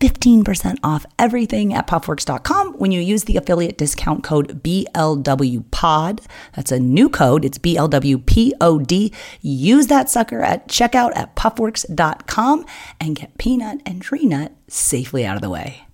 15% off everything at puffworks.com when you use the affiliate discount code BLWPOD. That's a new code. It's BLWPOD. Use that sucker at checkout at puffworks.com and get peanut and tree nut safely out of the way.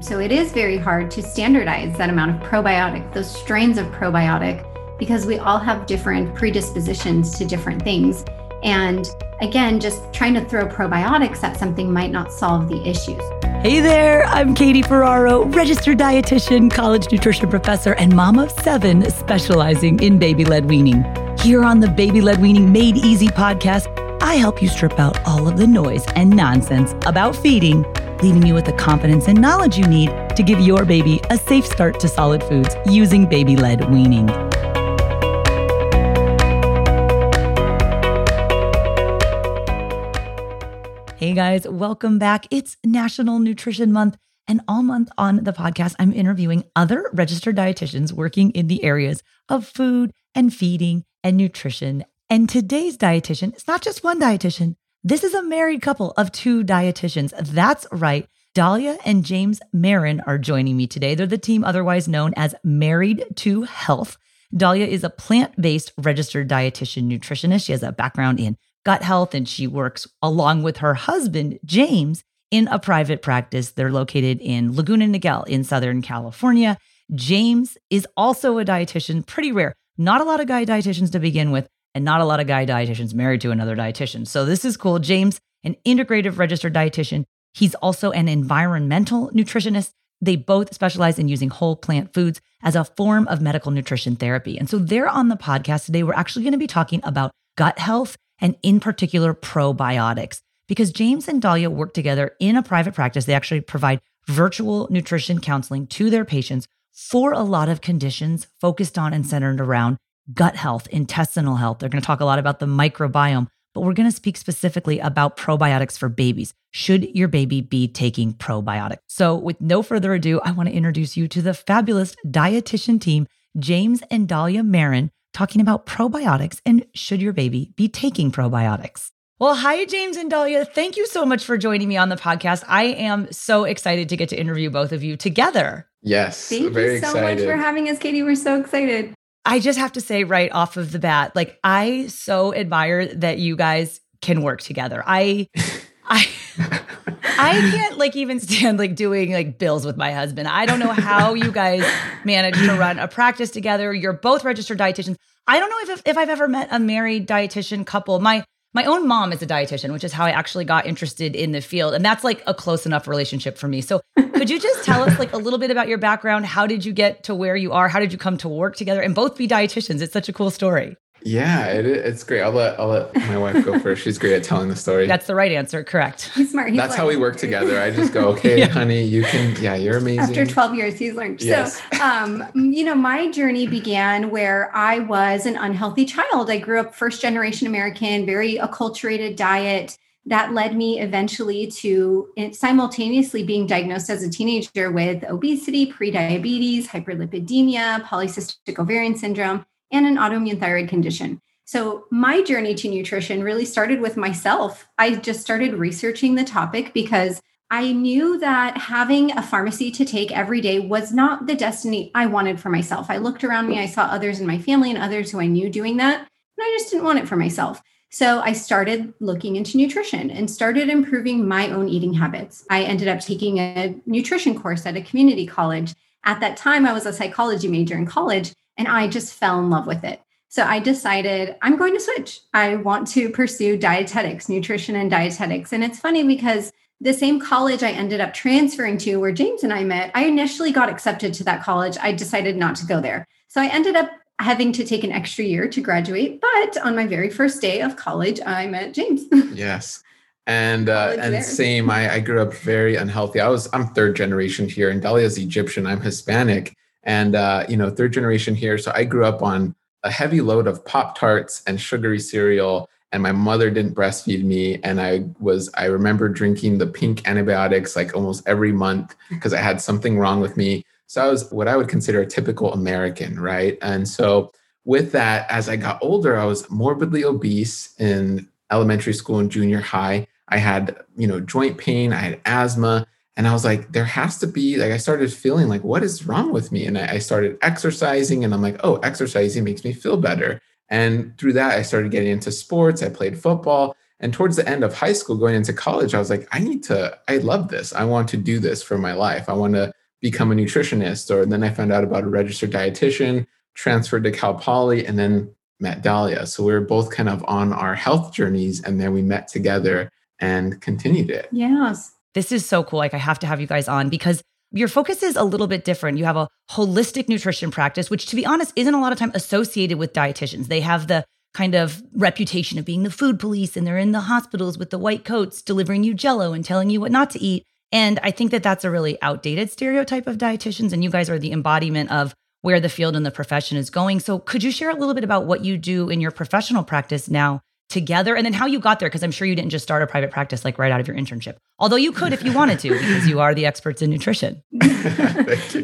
So it is very hard to standardize that amount of probiotic, those strains of probiotic, because we all have different predispositions to different things. And again, just trying to throw probiotics at something might not solve the issues. Hey there, I'm Katie Ferraro, registered dietitian, college nutrition professor, and mom of seven specializing in baby led weaning. Here on the Baby Led Weaning Made Easy podcast, I help you strip out all of the noise and nonsense about feeding, leaving you with the confidence and knowledge you need to give your baby a safe start to solid foods using baby led weaning. Hey guys, welcome back. It's National Nutrition Month. And all month on the podcast, I'm interviewing other registered dietitians working in the areas of food and feeding and nutrition. And today's dietitian is not just one dietitian. This is a married couple of two dietitians. That's right. Dahlia and James Marin are joining me today. They're the team otherwise known as Married to Health. Dahlia is a plant based registered dietitian nutritionist. She has a background in gut health, and she works along with her husband, James, in a private practice. They're located in Laguna Niguel in Southern California. James is also a dietitian, pretty rare. Not a lot of guy dietitians to begin with, and not a lot of guy dietitians married to another dietitian. So this is cool. James, an integrative registered dietitian. He's also an environmental nutritionist. They both specialize in using whole plant foods as a form of medical nutrition therapy. And so they're on the podcast today. We're actually going to be talking about gut health and in particular probiotics. Because James and Dahlia work together in a private practice, they actually provide virtual nutrition counseling to their patients for a lot of conditions focused on and centered around gut health, intestinal health. They're going to talk a lot about the microbiome, but we're going to speak specifically about probiotics for babies. Should your baby be taking probiotics? So, with no further ado, I want to introduce you to the fabulous dietitian team, James and Dahlia Marin, talking about probiotics and should your baby be taking probiotics. Well, hi, James and Dahlia. Thank you so much for joining me on the podcast. I am so excited to get to interview both of you together. Yes. Thank very you so excited. much for having us, Katie. We're so excited. I just have to say right off of the bat, like I so admire that you guys can work together. I I I can't like even stand like doing like bills with my husband. I don't know how you guys manage to run a practice together. You're both registered dietitians. I don't know if if I've ever met a married dietitian couple. My My own mom is a dietitian, which is how I actually got interested in the field. And that's like a close enough relationship for me. So could you just tell us like a little bit about your background? How did you get to where you are? How did you come to work together and both be dietitians? It's such a cool story. Yeah, it, it's great. I'll let I'll let my wife go first. She's great at telling the story. That's the right answer. Correct. He's smart. He's That's how we work together. I just go, okay, yeah. honey, you can. Yeah, you're amazing. After 12 years, he's learned. Yes. So, um, you know, my journey began where I was an unhealthy child. I grew up first generation American, very acculturated diet. That led me eventually to simultaneously being diagnosed as a teenager with obesity, prediabetes, hyperlipidemia, polycystic ovarian syndrome and an autoimmune thyroid condition. So, my journey to nutrition really started with myself. I just started researching the topic because I knew that having a pharmacy to take every day was not the destiny I wanted for myself. I looked around me, I saw others in my family and others who I knew doing that, and I just didn't want it for myself. So I started looking into nutrition and started improving my own eating habits. I ended up taking a nutrition course at a community college. At that time, I was a psychology major in college, and I just fell in love with it. So I decided I'm going to switch. I want to pursue dietetics, nutrition and dietetics. And it's funny because the same college I ended up transferring to where James and I met, I initially got accepted to that college. I decided not to go there. So I ended up having to take an extra year to graduate. But on my very first day of college, I met James. yes. And uh, and there. same, I, I grew up very unhealthy. I was I'm third generation here, and Dahlia's Egyptian. I'm Hispanic, and uh, you know third generation here. So i grew up on a heavy load of pop tarts and sugary cereal and my mother didn't breastfeed me. And i was i remember drinking the pink antibiotics like almost every month because i had something wrong with me. So i was what i would consider a typical american right? And so with that as i got older i was morbidly obese in elementary school and junior high. I had you know joint pain i had asthma and I was like, there has to be like I started feeling like, what is wrong with me? And I, I started exercising, and I'm like, oh, exercising makes me feel better. And through that, I started getting into sports. I played football. And towards the end of high school, going into college, I was like, I need to, I love this. I want to do this for my life. I want to become a nutritionist. Or then I found out about a registered dietitian, transferred to Cal Poly, and then met Dahlia. So we were both kind of on our health journeys. And then we met together and continued it. Yes. This is so cool. Like, I have to have you guys on because your focus is a little bit different. You have a holistic nutrition practice, which, to be honest, isn't a lot of time associated with dietitians. They have the kind of reputation of being the food police and they're in the hospitals with the white coats delivering you jello and telling you what not to eat. And I think that that's a really outdated stereotype of dietitians. And you guys are the embodiment of where the field and the profession is going. So, could you share a little bit about what you do in your professional practice now together and then how you got there because i'm sure you didn't just start a private practice like right out of your internship. Although you could if you wanted to because you are the experts in nutrition.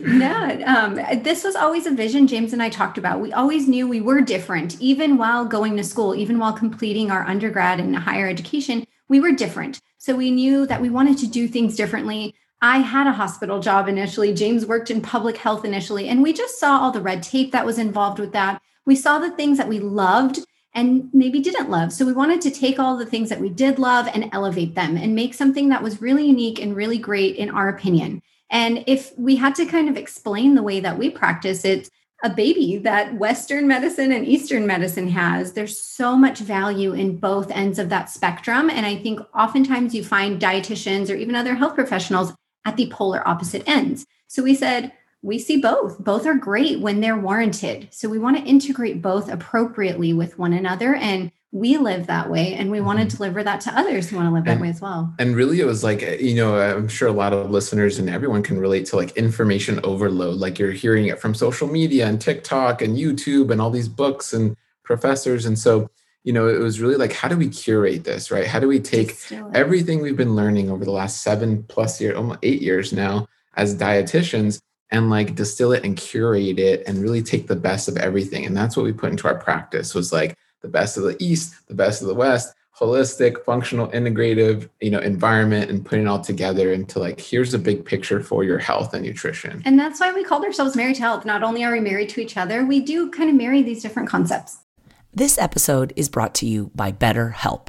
No um, this was always a vision james and i talked about. We always knew we were different. Even while going to school even while completing our undergrad and higher education we were different. So we knew that we wanted to do things differently. I had a hospital job initially. James worked in public health initially, and we just saw all the red tape that was involved with that. We saw the things that we loved and maybe didn't love. So we wanted to take all the things that we did love and elevate them and make something that was really unique and really great in our opinion. And if we had to kind of explain the way that we practice it, a baby that Western medicine and Eastern medicine has. There's so much value in both ends of that spectrum. And I think oftentimes you find dietitians or even other health professionals at the polar opposite ends. So we said, we see both. Both are great when they're warranted. So we want to integrate both appropriately with one another. And we live that way and we want to mm-hmm. deliver that to others who want to live and, that way as well. And really, it was like, you know, I'm sure a lot of listeners and everyone can relate to like information overload. Like you're hearing it from social media and TikTok and YouTube and all these books and professors. And so, you know, it was really like, how do we curate this, right? How do we take everything we've been learning over the last seven plus years, almost eight years now as dietitians and like distill it and curate it and really take the best of everything. And that's what we put into our practice was like the best of the east the best of the west holistic functional integrative you know environment and putting it all together into like here's a big picture for your health and nutrition. And that's why we called ourselves married to health. Not only are we married to each other we do kind of marry these different concepts. This episode is brought to you by betterhelp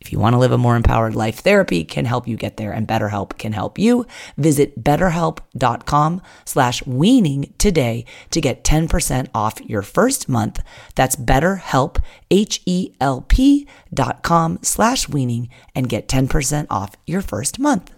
if you want to live a more empowered life, therapy can help you get there and BetterHelp can help you. Visit betterhelp.com slash weaning today to get 10% off your first month. That's betterhelp, H-E-L-P dot com slash weaning and get 10% off your first month.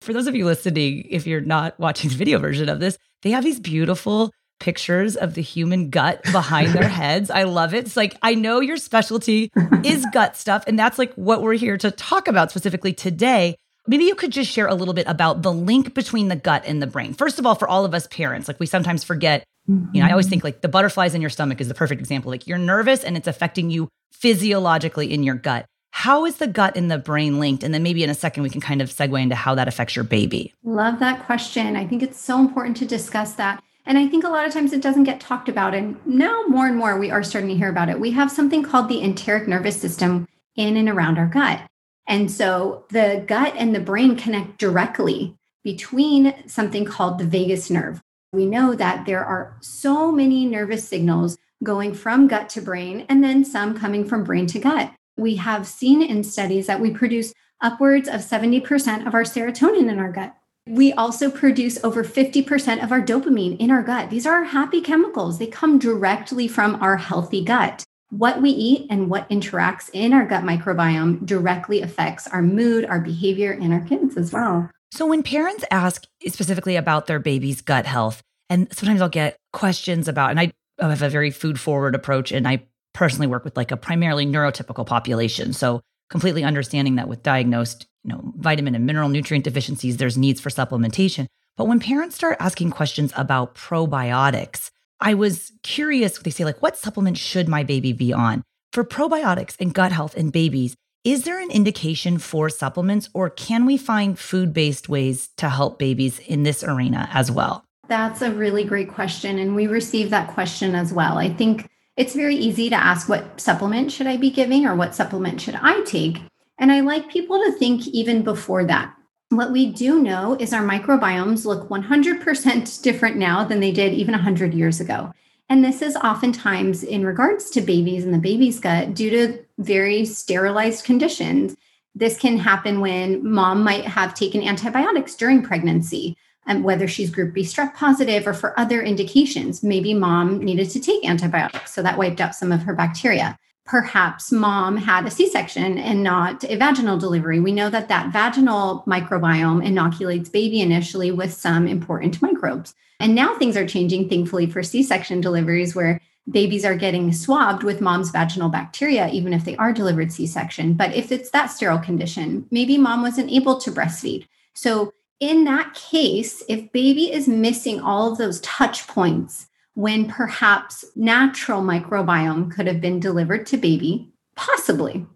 For those of you listening, if you're not watching the video version of this, they have these beautiful pictures of the human gut behind their heads. I love it. It's like, I know your specialty is gut stuff, and that's like what we're here to talk about specifically today. Maybe you could just share a little bit about the link between the gut and the brain. First of all, for all of us parents, like we sometimes forget, you know, I always mm-hmm. think like the butterflies in your stomach is the perfect example. Like you're nervous and it's affecting you physiologically in your gut. How is the gut and the brain linked? And then maybe in a second, we can kind of segue into how that affects your baby. Love that question. I think it's so important to discuss that. And I think a lot of times it doesn't get talked about. And now more and more we are starting to hear about it. We have something called the enteric nervous system in and around our gut. And so the gut and the brain connect directly between something called the vagus nerve. We know that there are so many nervous signals going from gut to brain, and then some coming from brain to gut. We have seen in studies that we produce upwards of 70% of our serotonin in our gut. We also produce over 50% of our dopamine in our gut. These are our happy chemicals. They come directly from our healthy gut. What we eat and what interacts in our gut microbiome directly affects our mood, our behavior, and our kids as well. So, when parents ask specifically about their baby's gut health, and sometimes I'll get questions about, and I have a very food forward approach, and I personally work with like a primarily neurotypical population. So, completely understanding that with diagnosed you know, vitamin and mineral nutrient deficiencies, there's needs for supplementation. But when parents start asking questions about probiotics, I was curious. They say, like, what supplement should my baby be on? For probiotics and gut health in babies, is there an indication for supplements or can we find food based ways to help babies in this arena as well? That's a really great question. And we receive that question as well. I think it's very easy to ask what supplement should I be giving or what supplement should I take? And I like people to think even before that. What we do know is our microbiomes look 100% different now than they did even 100 years ago. And this is oftentimes in regards to babies and the baby's gut due to very sterilized conditions. This can happen when mom might have taken antibiotics during pregnancy, and um, whether she's group B strep positive or for other indications. Maybe mom needed to take antibiotics, so that wiped out some of her bacteria perhaps mom had a c-section and not a vaginal delivery. We know that that vaginal microbiome inoculates baby initially with some important microbes. And now things are changing thankfully for c-section deliveries where babies are getting swabbed with mom's vaginal bacteria even if they are delivered c-section. But if it's that sterile condition maybe mom wasn't able to breastfeed. So in that case if baby is missing all of those touch points when perhaps natural microbiome could have been delivered to baby? Possibly.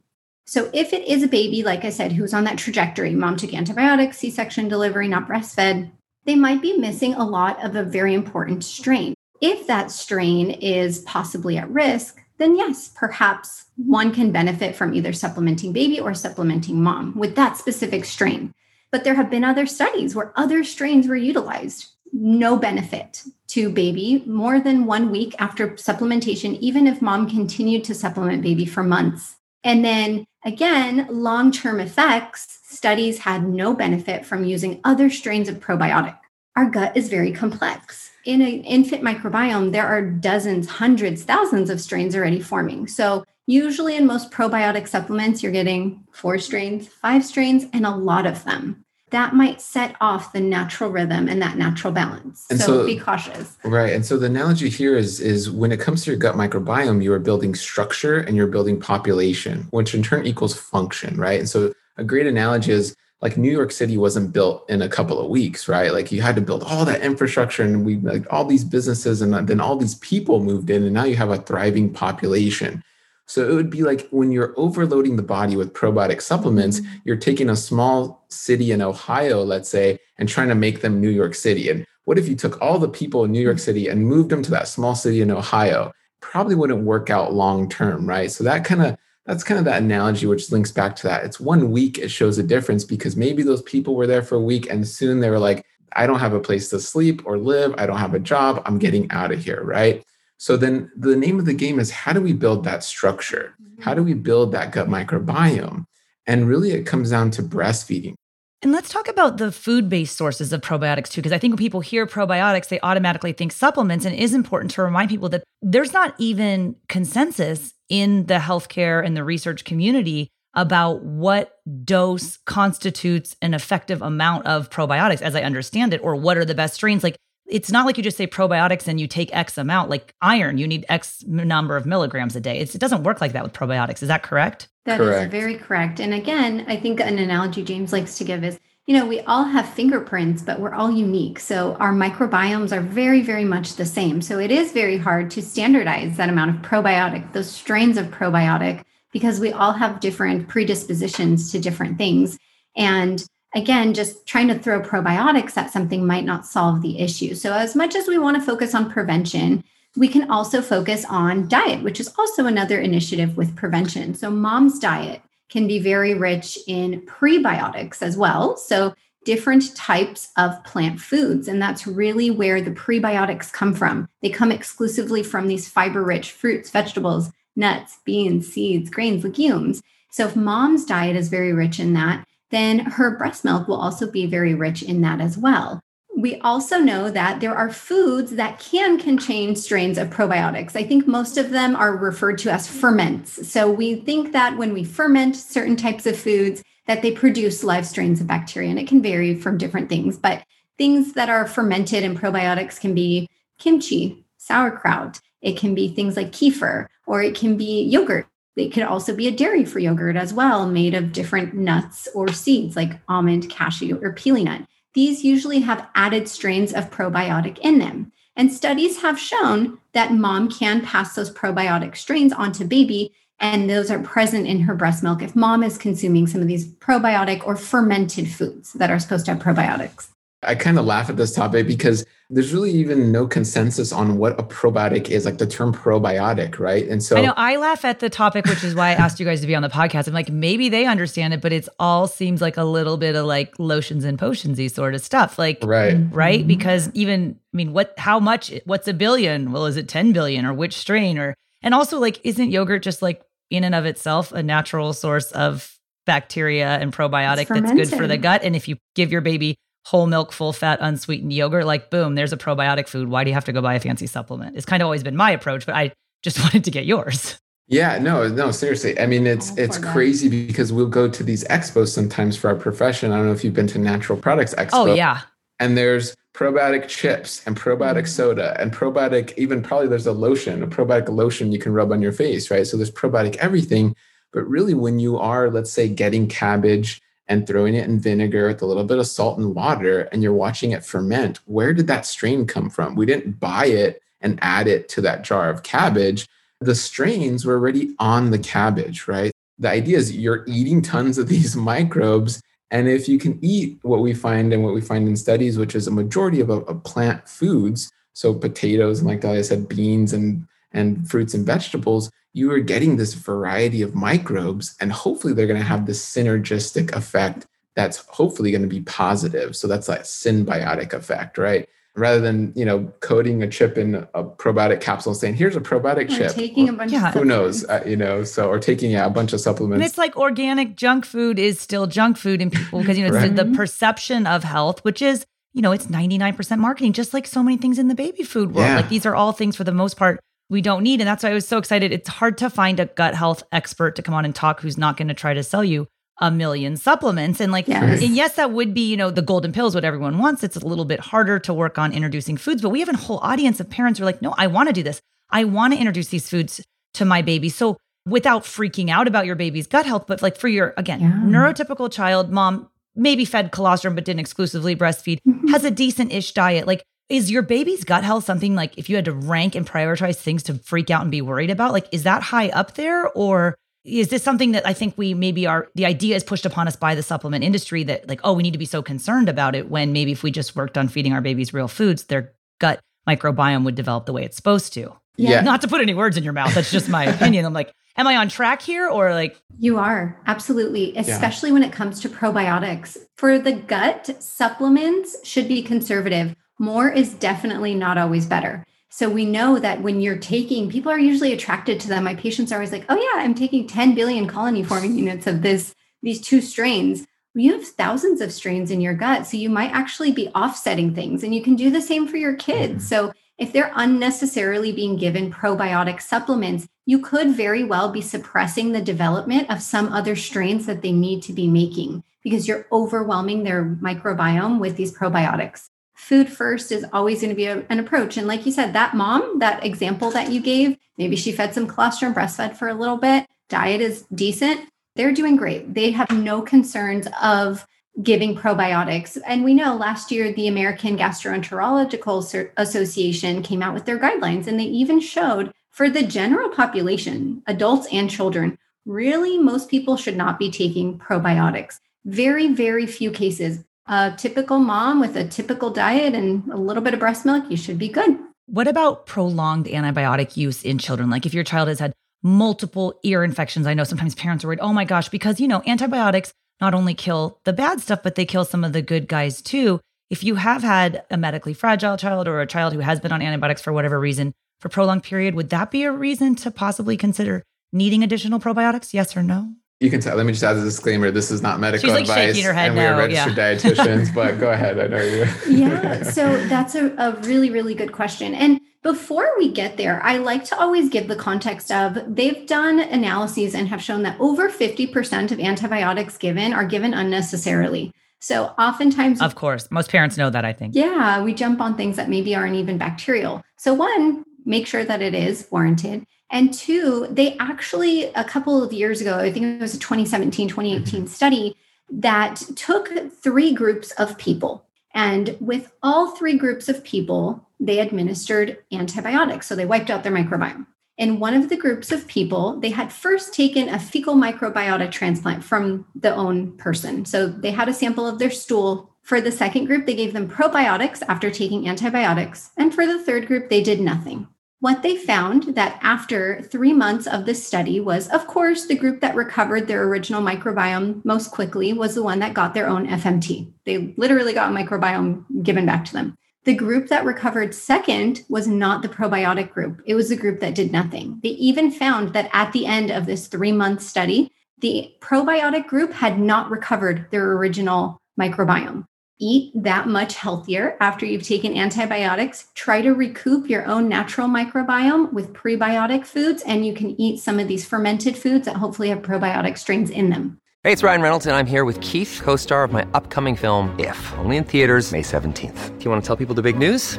So, if it is a baby, like I said, who's on that trajectory, mom took antibiotics, C section delivery, not breastfed, they might be missing a lot of a very important strain. If that strain is possibly at risk, then yes, perhaps one can benefit from either supplementing baby or supplementing mom with that specific strain. But there have been other studies where other strains were utilized no benefit to baby more than one week after supplementation, even if mom continued to supplement baby for months. And then again, long term effects, studies had no benefit from using other strains of probiotic. Our gut is very complex. In an infant microbiome, there are dozens, hundreds, thousands of strains already forming. So, usually in most probiotic supplements, you're getting four strains, five strains, and a lot of them. That might set off the natural rhythm and that natural balance. And so, so, be cautious. Right. And so the analogy here is is when it comes to your gut microbiome, you are building structure and you're building population, which in turn equals function, right? And so a great analogy is like New York City wasn't built in a couple of weeks, right? Like you had to build all that infrastructure and we like all these businesses and then all these people moved in and now you have a thriving population. So it would be like when you're overloading the body with probiotic supplements, mm-hmm. you're taking a small city in Ohio, let's say, and trying to make them New York City. And what if you took all the people in New York City and moved them to that small city in Ohio? Probably wouldn't work out long term, right? So that kind of that's kind of that analogy which links back to that. It's one week it shows a difference because maybe those people were there for a week and soon they were like, I don't have a place to sleep or live. I don't have a job. I'm getting out of here, right? So then the name of the game is how do we build that structure? Mm-hmm. How do we build that gut microbiome? And really it comes down to breastfeeding. And let's talk about the food based sources of probiotics too, because I think when people hear probiotics, they automatically think supplements. And it is important to remind people that there's not even consensus in the healthcare and the research community about what dose constitutes an effective amount of probiotics, as I understand it, or what are the best strains. Like it's not like you just say probiotics and you take X amount, like iron, you need X number of milligrams a day. It's, it doesn't work like that with probiotics. Is that correct? That correct. is very correct. And again, I think an analogy James likes to give is you know, we all have fingerprints, but we're all unique. So our microbiomes are very, very much the same. So it is very hard to standardize that amount of probiotic, those strains of probiotic, because we all have different predispositions to different things. And again, just trying to throw probiotics at something might not solve the issue. So, as much as we want to focus on prevention, we can also focus on diet, which is also another initiative with prevention. So, mom's diet can be very rich in prebiotics as well. So, different types of plant foods. And that's really where the prebiotics come from. They come exclusively from these fiber rich fruits, vegetables, nuts, beans, seeds, grains, legumes. So, if mom's diet is very rich in that, then her breast milk will also be very rich in that as well. We also know that there are foods that can contain strains of probiotics. I think most of them are referred to as ferments. So we think that when we ferment certain types of foods, that they produce live strains of bacteria, and it can vary from different things. But things that are fermented in probiotics can be kimchi, sauerkraut. It can be things like kefir, or it can be yogurt it could also be a dairy free yogurt as well, made of different nuts or seeds like almond, cashew, or pili nut. These usually have added strains of probiotic in them. And studies have shown that mom can pass those probiotic strains onto baby, and those are present in her breast milk if mom is consuming some of these probiotic or fermented foods that are supposed to have probiotics. I kind of laugh at this topic because there's really even no consensus on what a probiotic is, like the term probiotic, right? And so I know I laugh at the topic, which is why I asked you guys to be on the podcast. I'm like, maybe they understand it, but it's all seems like a little bit of like lotions and potionsy sort of stuff. Like right. Right. Mm-hmm. Because even I mean, what how much what's a billion? Well, is it 10 billion or which strain? Or and also like, isn't yogurt just like in and of itself a natural source of bacteria and probiotic that's good for the gut? And if you give your baby whole milk, full fat, unsweetened yogurt, like boom, there's a probiotic food. Why do you have to go buy a fancy supplement? It's kind of always been my approach, but I just wanted to get yours. Yeah, no, no, seriously. I mean, it's it's crazy because we'll go to these expos sometimes for our profession. I don't know if you've been to Natural Products Expo. Oh yeah. And there's probiotic chips and probiotic mm. soda and probiotic even probably there's a lotion, a probiotic lotion you can rub on your face, right? So there's probiotic everything. But really, when you are, let's say, getting cabbage and throwing it in vinegar with a little bit of salt and water and you're watching it ferment, where did that strain come from? We didn't buy it and add it to that jar of cabbage. The strains were already on the cabbage, right? The idea is you're eating tons of these microbes. And if you can eat what we find and what we find in studies, which is a majority of, plant foods, so potatoes and like I said, beans and and fruits and vegetables, you are getting this variety of microbes, and hopefully they're going to have this synergistic effect that's hopefully going to be positive. So that's like symbiotic effect, right? Rather than you know coating a chip in a probiotic capsule and saying here's a probiotic or chip, taking or, a bunch yeah. who knows, uh, you know, so or taking yeah, a bunch of supplements. And it's like organic junk food is still junk food in people because you know right. the, the perception of health, which is you know it's 99% marketing, just like so many things in the baby food world. Yeah. Like these are all things for the most part we don't need. And that's why I was so excited. It's hard to find a gut health expert to come on and talk who's not going to try to sell you a million supplements and like yes. and yes that would be you know the golden pills what everyone wants it's a little bit harder to work on introducing foods but we have a whole audience of parents who are like no i want to do this i want to introduce these foods to my baby so without freaking out about your baby's gut health but like for your again yeah. neurotypical child mom maybe fed colostrum but didn't exclusively breastfeed mm-hmm. has a decent ish diet like is your baby's gut health something like if you had to rank and prioritize things to freak out and be worried about like is that high up there or is this something that I think we maybe are the idea is pushed upon us by the supplement industry that like, oh, we need to be so concerned about it when maybe if we just worked on feeding our babies real foods, their gut microbiome would develop the way it's supposed to. Yeah. Not to put any words in your mouth. That's just my opinion. I'm like, am I on track here or like You are. Absolutely. Especially yeah. when it comes to probiotics. For the gut, supplements should be conservative. More is definitely not always better. So we know that when you're taking, people are usually attracted to them. My patients are always like, "Oh yeah, I'm taking 10 billion colony forming units of this these two strains." you have thousands of strains in your gut, so you might actually be offsetting things, and you can do the same for your kids. Mm-hmm. So if they're unnecessarily being given probiotic supplements, you could very well be suppressing the development of some other strains that they need to be making because you're overwhelming their microbiome with these probiotics food first is always going to be a, an approach. And like you said, that mom, that example that you gave, maybe she fed some colostrum, breastfed for a little bit, diet is decent. They're doing great. They have no concerns of giving probiotics. And we know last year, the American Gastroenterological Association came out with their guidelines, and they even showed for the general population, adults and children, really most people should not be taking probiotics. Very, very few cases a typical mom with a typical diet and a little bit of breast milk, you should be good. What about prolonged antibiotic use in children? Like if your child has had multiple ear infections, I know sometimes parents are worried, oh my gosh, because, you know, antibiotics not only kill the bad stuff, but they kill some of the good guys too. If you have had a medically fragile child or a child who has been on antibiotics for whatever reason for prolonged period, would that be a reason to possibly consider needing additional probiotics? Yes or no? You can tell. Let me just add a disclaimer: this is not medical like advice, and we are registered yeah. dietitians. but go ahead, I know you. yeah, so that's a, a really, really good question. And before we get there, I like to always give the context of they've done analyses and have shown that over 50% of antibiotics given are given unnecessarily. So oftentimes, of course, most parents know that, I think. Yeah, we jump on things that maybe aren't even bacterial. So, one, make sure that it is warranted. And two, they actually, a couple of years ago, I think it was a 2017, 2018 mm-hmm. study that took three groups of people. And with all three groups of people, they administered antibiotics. So they wiped out their microbiome. In one of the groups of people, they had first taken a fecal microbiota transplant from the own person. So they had a sample of their stool. For the second group, they gave them probiotics after taking antibiotics. And for the third group, they did nothing. What they found that after three months of this study was, of course, the group that recovered their original microbiome most quickly was the one that got their own FMT. They literally got a microbiome given back to them. The group that recovered second was not the probiotic group, it was the group that did nothing. They even found that at the end of this three month study, the probiotic group had not recovered their original microbiome eat that much healthier after you've taken antibiotics. Try to recoup your own natural microbiome with prebiotic foods, and you can eat some of these fermented foods that hopefully have probiotic strains in them. Hey, it's Ryan Reynolds, and I'm here with Keith, co star of my upcoming film, If, only in theaters, May 17th. Do you want to tell people the big news?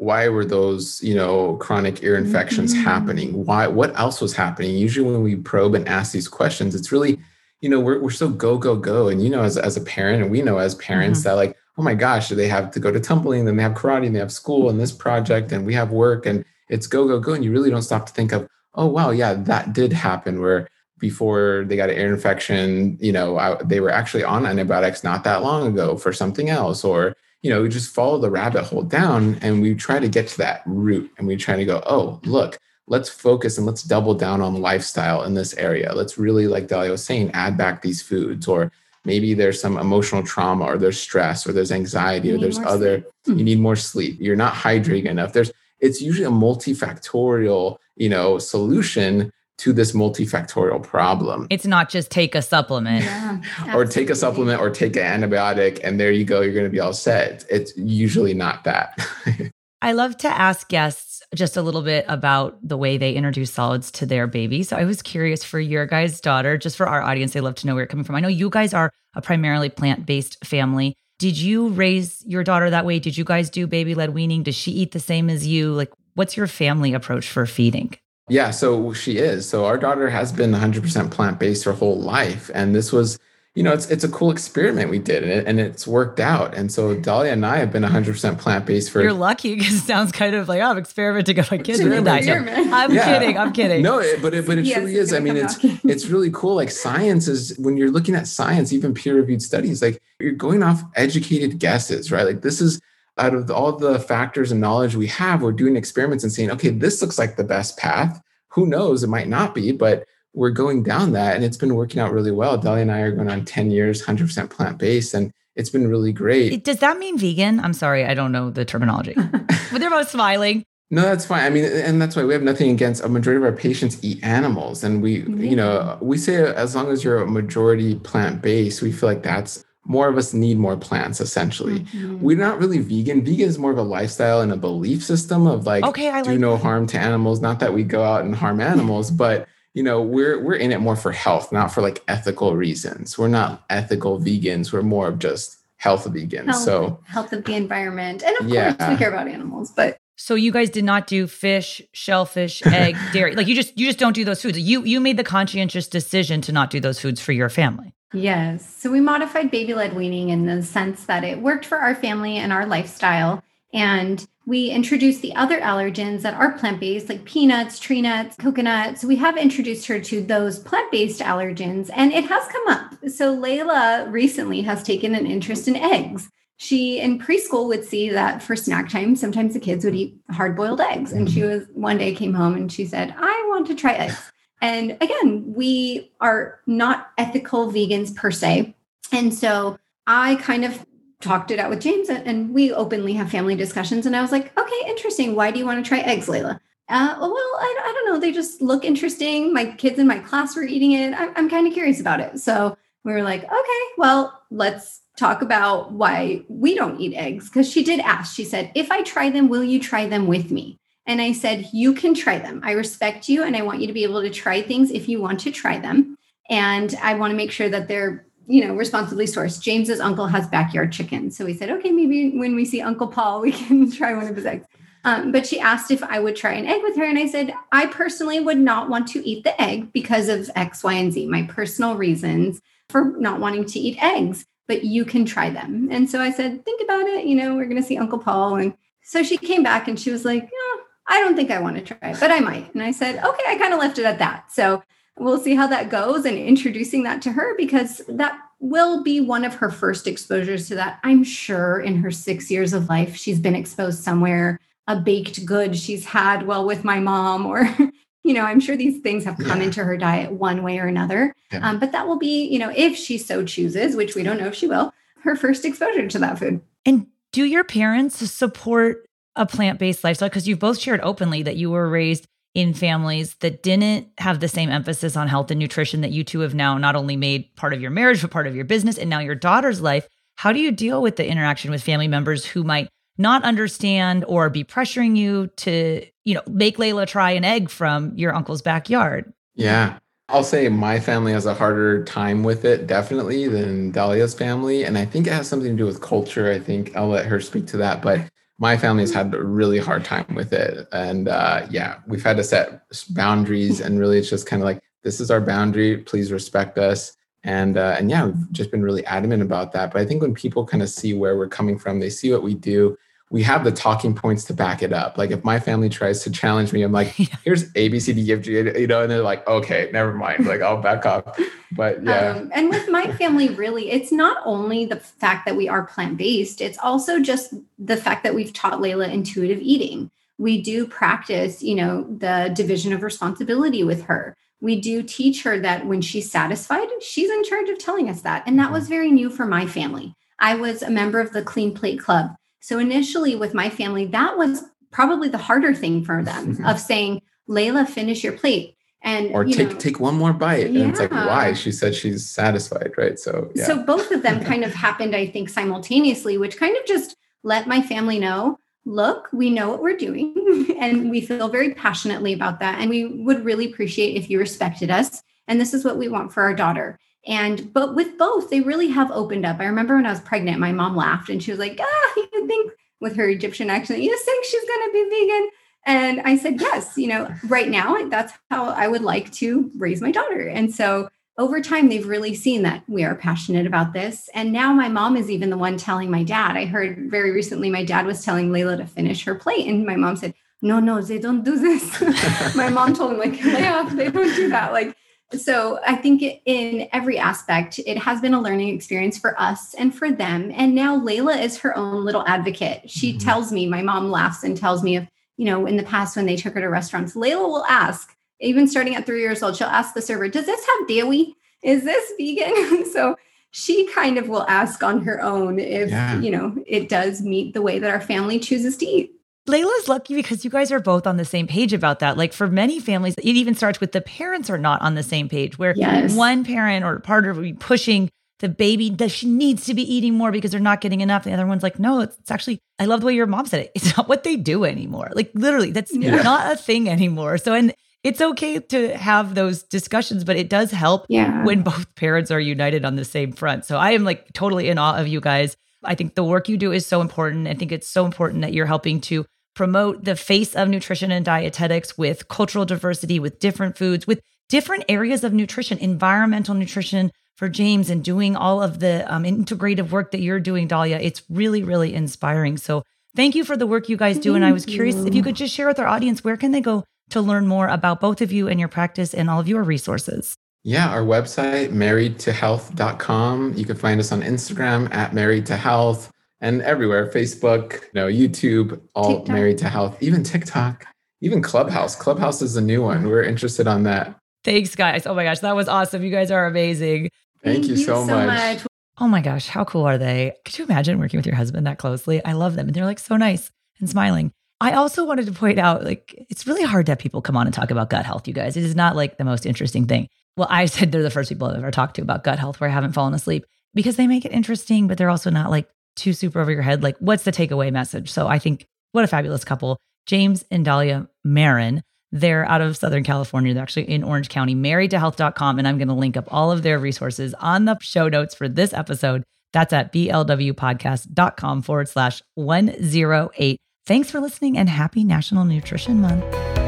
why were those you know chronic ear infections mm-hmm. happening why what else was happening usually when we probe and ask these questions it's really you know we're, we're so go go go and you know as, as a parent and we know as parents mm-hmm. that like oh my gosh do they have to go to tumbling then they have karate and they have school and this project and we have work and it's go go go and you really don't stop to think of oh wow yeah that did happen where before they got an ear infection you know I, they were actually on antibiotics not that long ago for something else or you know, we just follow the rabbit hole down and we try to get to that root and we try to go, oh, look, let's focus and let's double down on lifestyle in this area. Let's really, like Dahlia was saying, add back these foods or maybe there's some emotional trauma or there's stress or there's anxiety or there's other sleep. Hmm. you need more sleep you're not hydrating enough there's it's usually a multifactorial you know solution to this multifactorial problem. It's not just take a supplement. Yeah, or take a supplement or take an antibiotic and there you go, you're going to be all set. It's usually not that. I love to ask guests just a little bit about the way they introduce solids to their baby. So I was curious for your guys' daughter, just for our audience, they love to know where you're coming from. I know you guys are a primarily plant based family. Did you raise your daughter that way? Did you guys do baby led weaning? Does she eat the same as you? Like, what's your family approach for feeding? Yeah, so she is. So our daughter has been 100% plant based her whole life, and this was, you know, it's it's a cool experiment we did, and, it, and it's worked out. And so Dahlia and I have been 100% plant based for. You're lucky because it sounds kind of like oh, I'm experimenting on my kids. Really I'm yeah. kidding. I'm kidding. No, it, but it, but it yes, truly is. I mean, it's it's really cool. Like science is when you're looking at science, even peer reviewed studies, like you're going off educated guesses, right? Like this is out of all the factors and knowledge we have, we're doing experiments and saying, okay, this looks like the best path. Who knows? It might not be, but we're going down that and it's been working out really well. Dahlia and I are going on 10 years, 100% plant based, and it's been really great. Does that mean vegan? I'm sorry, I don't know the terminology, but they're both smiling. No, that's fine. I mean, and that's why we have nothing against a majority of our patients eat animals. And we, mm-hmm. you know, we say as long as you're a majority plant based, we feel like that's more of us need more plants essentially mm-hmm. we're not really vegan vegan is more of a lifestyle and a belief system of like okay, I do like no that. harm to animals not that we go out and harm animals but you know we're we're in it more for health not for like ethical reasons we're not ethical vegans we're more of just health vegans health, so health of the environment and of yeah. course we care about animals but so you guys did not do fish, shellfish, egg, dairy. Like you just you just don't do those foods. You you made the conscientious decision to not do those foods for your family. Yes. So we modified baby led weaning in the sense that it worked for our family and our lifestyle. And we introduced the other allergens that are plant based, like peanuts, tree nuts, coconuts. We have introduced her to those plant based allergens, and it has come up. So Layla recently has taken an interest in eggs. She in preschool would see that for snack time, sometimes the kids would eat hard boiled eggs. And she mm-hmm. was one day came home and she said, I want to try eggs. And again, we are not ethical vegans per se. And so I kind of talked it out with James and we openly have family discussions. And I was like, okay, interesting. Why do you want to try eggs, Layla? Uh, well, I, I, don't know. They just look interesting. My kids in my class were eating it. I'm, I'm kind of curious about it. So we were like, okay, well, let's talk about why we don't eat eggs. Because she did ask, she said, if I try them, will you try them with me? And I said, You can try them. I respect you and I want you to be able to try things if you want to try them. And I want to make sure that they're, you know, responsibly sourced. James's uncle has backyard chickens. So we said, okay, maybe when we see Uncle Paul, we can try one of his eggs. Um, but she asked if I would try an egg with her. And I said, I personally would not want to eat the egg because of X, Y, and Z, my personal reasons for not wanting to eat eggs, but you can try them. And so I said, think about it. You know, we're going to see Uncle Paul. And so she came back and she was like, oh, I don't think I want to try, but I might. And I said, okay, I kind of left it at that. So we'll see how that goes and introducing that to her because that will be one of her first exposures to that. I'm sure in her six years of life, she's been exposed somewhere, a baked good she's had well with my mom, or, you know, I'm sure these things have come yeah. into her diet one way or another. Yeah. Um, but that will be, you know, if she so chooses, which we don't know if she will, her first exposure to that food. And do your parents support a plant based lifestyle? Because you've both shared openly that you were raised in families that didn't have the same emphasis on health and nutrition that you two have now not only made part of your marriage, but part of your business and now your daughter's life. How do you deal with the interaction with family members who might not understand or be pressuring you to, you know, make Layla try an egg from your uncle's backyard? Yeah. I'll say my family has a harder time with it, definitely, than Dahlia's family. And I think it has something to do with culture. I think I'll let her speak to that. But my family has had a really hard time with it. And uh, yeah, we've had to set boundaries. And really, it's just kind of like, this is our boundary. Please respect us. And uh, and yeah, we've just been really adamant about that. But I think when people kind of see where we're coming from, they see what we do, we have the talking points to back it up. Like if my family tries to challenge me, I'm like, here's ABCD gift you know, and they're like, okay, never mind. Like I'll back up. But yeah. Um, and with my family, really, it's not only the fact that we are plant based, it's also just the fact that we've taught Layla intuitive eating. We do practice, you know, the division of responsibility with her. we do teach her that when she's satisfied, she's in charge of telling us that. And that was very new for my family. I was a member of the Clean Plate Club. So initially with my family, that was probably the harder thing for them of saying, Layla, finish your plate. And or take know, take one more bite. Yeah. And it's like, why? She said she's satisfied, right? So yeah. So both of them kind of happened, I think, simultaneously, which kind of just let my family know look, we know what we're doing and we feel very passionately about that. And we would really appreciate if you respected us. And this is what we want for our daughter. And but with both, they really have opened up. I remember when I was pregnant, my mom laughed and she was like, ah, you think with her Egyptian accent, you think she's gonna be vegan? And I said, yes, you know, right now that's how I would like to raise my daughter. And so over time, they've really seen that we are passionate about this. And now my mom is even the one telling my dad. I heard very recently my dad was telling Layla to finish her plate. And my mom said, no, no, they don't do this. my mom told him, like, Leia, they don't do that. Like, so I think in every aspect, it has been a learning experience for us and for them. And now Layla is her own little advocate. She mm-hmm. tells me, my mom laughs and tells me if, you know, in the past when they took her to restaurants, Layla will ask, even starting at three years old, she'll ask the server, Does this have dairy? Is this vegan? so she kind of will ask on her own if, yeah. you know, it does meet the way that our family chooses to eat. Layla's lucky because you guys are both on the same page about that. Like for many families, it even starts with the parents are not on the same page, where yes. one parent or partner will be pushing the baby that she needs to be eating more because they're not getting enough. The other one's like, no, it's, it's, actually, I love the way your mom said it. It's not what they do anymore. Like literally, that's yeah. not a thing anymore. So, and it's okay to have those discussions, but it does help yeah. when both parents are united on the same front. So I am like totally in awe of you guys. I think the work you do is so important. I think it's so important that you're helping to promote the face of nutrition and dietetics with cultural diversity, with different foods, with different areas of nutrition, environmental nutrition for James, and doing all of the um, integrative work that you're doing, Dahlia. It's really, really inspiring. So thank you for the work you guys do. Thank and I was curious you. if you could just share with our audience where can they go to learn more about both of you and your practice and all of your resources? Yeah, our website, marriedtohealth.com. You can find us on Instagram at married to health and everywhere Facebook, you know, YouTube, all TikTok. married to health, even TikTok, even Clubhouse. Clubhouse is a new one. We're interested on that. Thanks, guys. Oh my gosh, that was awesome. You guys are amazing. Thank, Thank you, so, so much. much. Oh my gosh, how cool are they? Could you imagine working with your husband that closely? I love them. And they're like so nice and smiling. I also wanted to point out like it's really hard to have people come on and talk about gut health, you guys. It is not like the most interesting thing. Well, I said they're the first people I've ever talked to about gut health where I haven't fallen asleep because they make it interesting, but they're also not like too super over your head. Like, what's the takeaway message? So I think what a fabulous couple. James and Dahlia Marin. They're out of Southern California. They're actually in Orange County, married to health.com. And I'm going to link up all of their resources on the show notes for this episode. That's at blwpodcast.com forward slash 108. Thanks for listening and happy National Nutrition Month.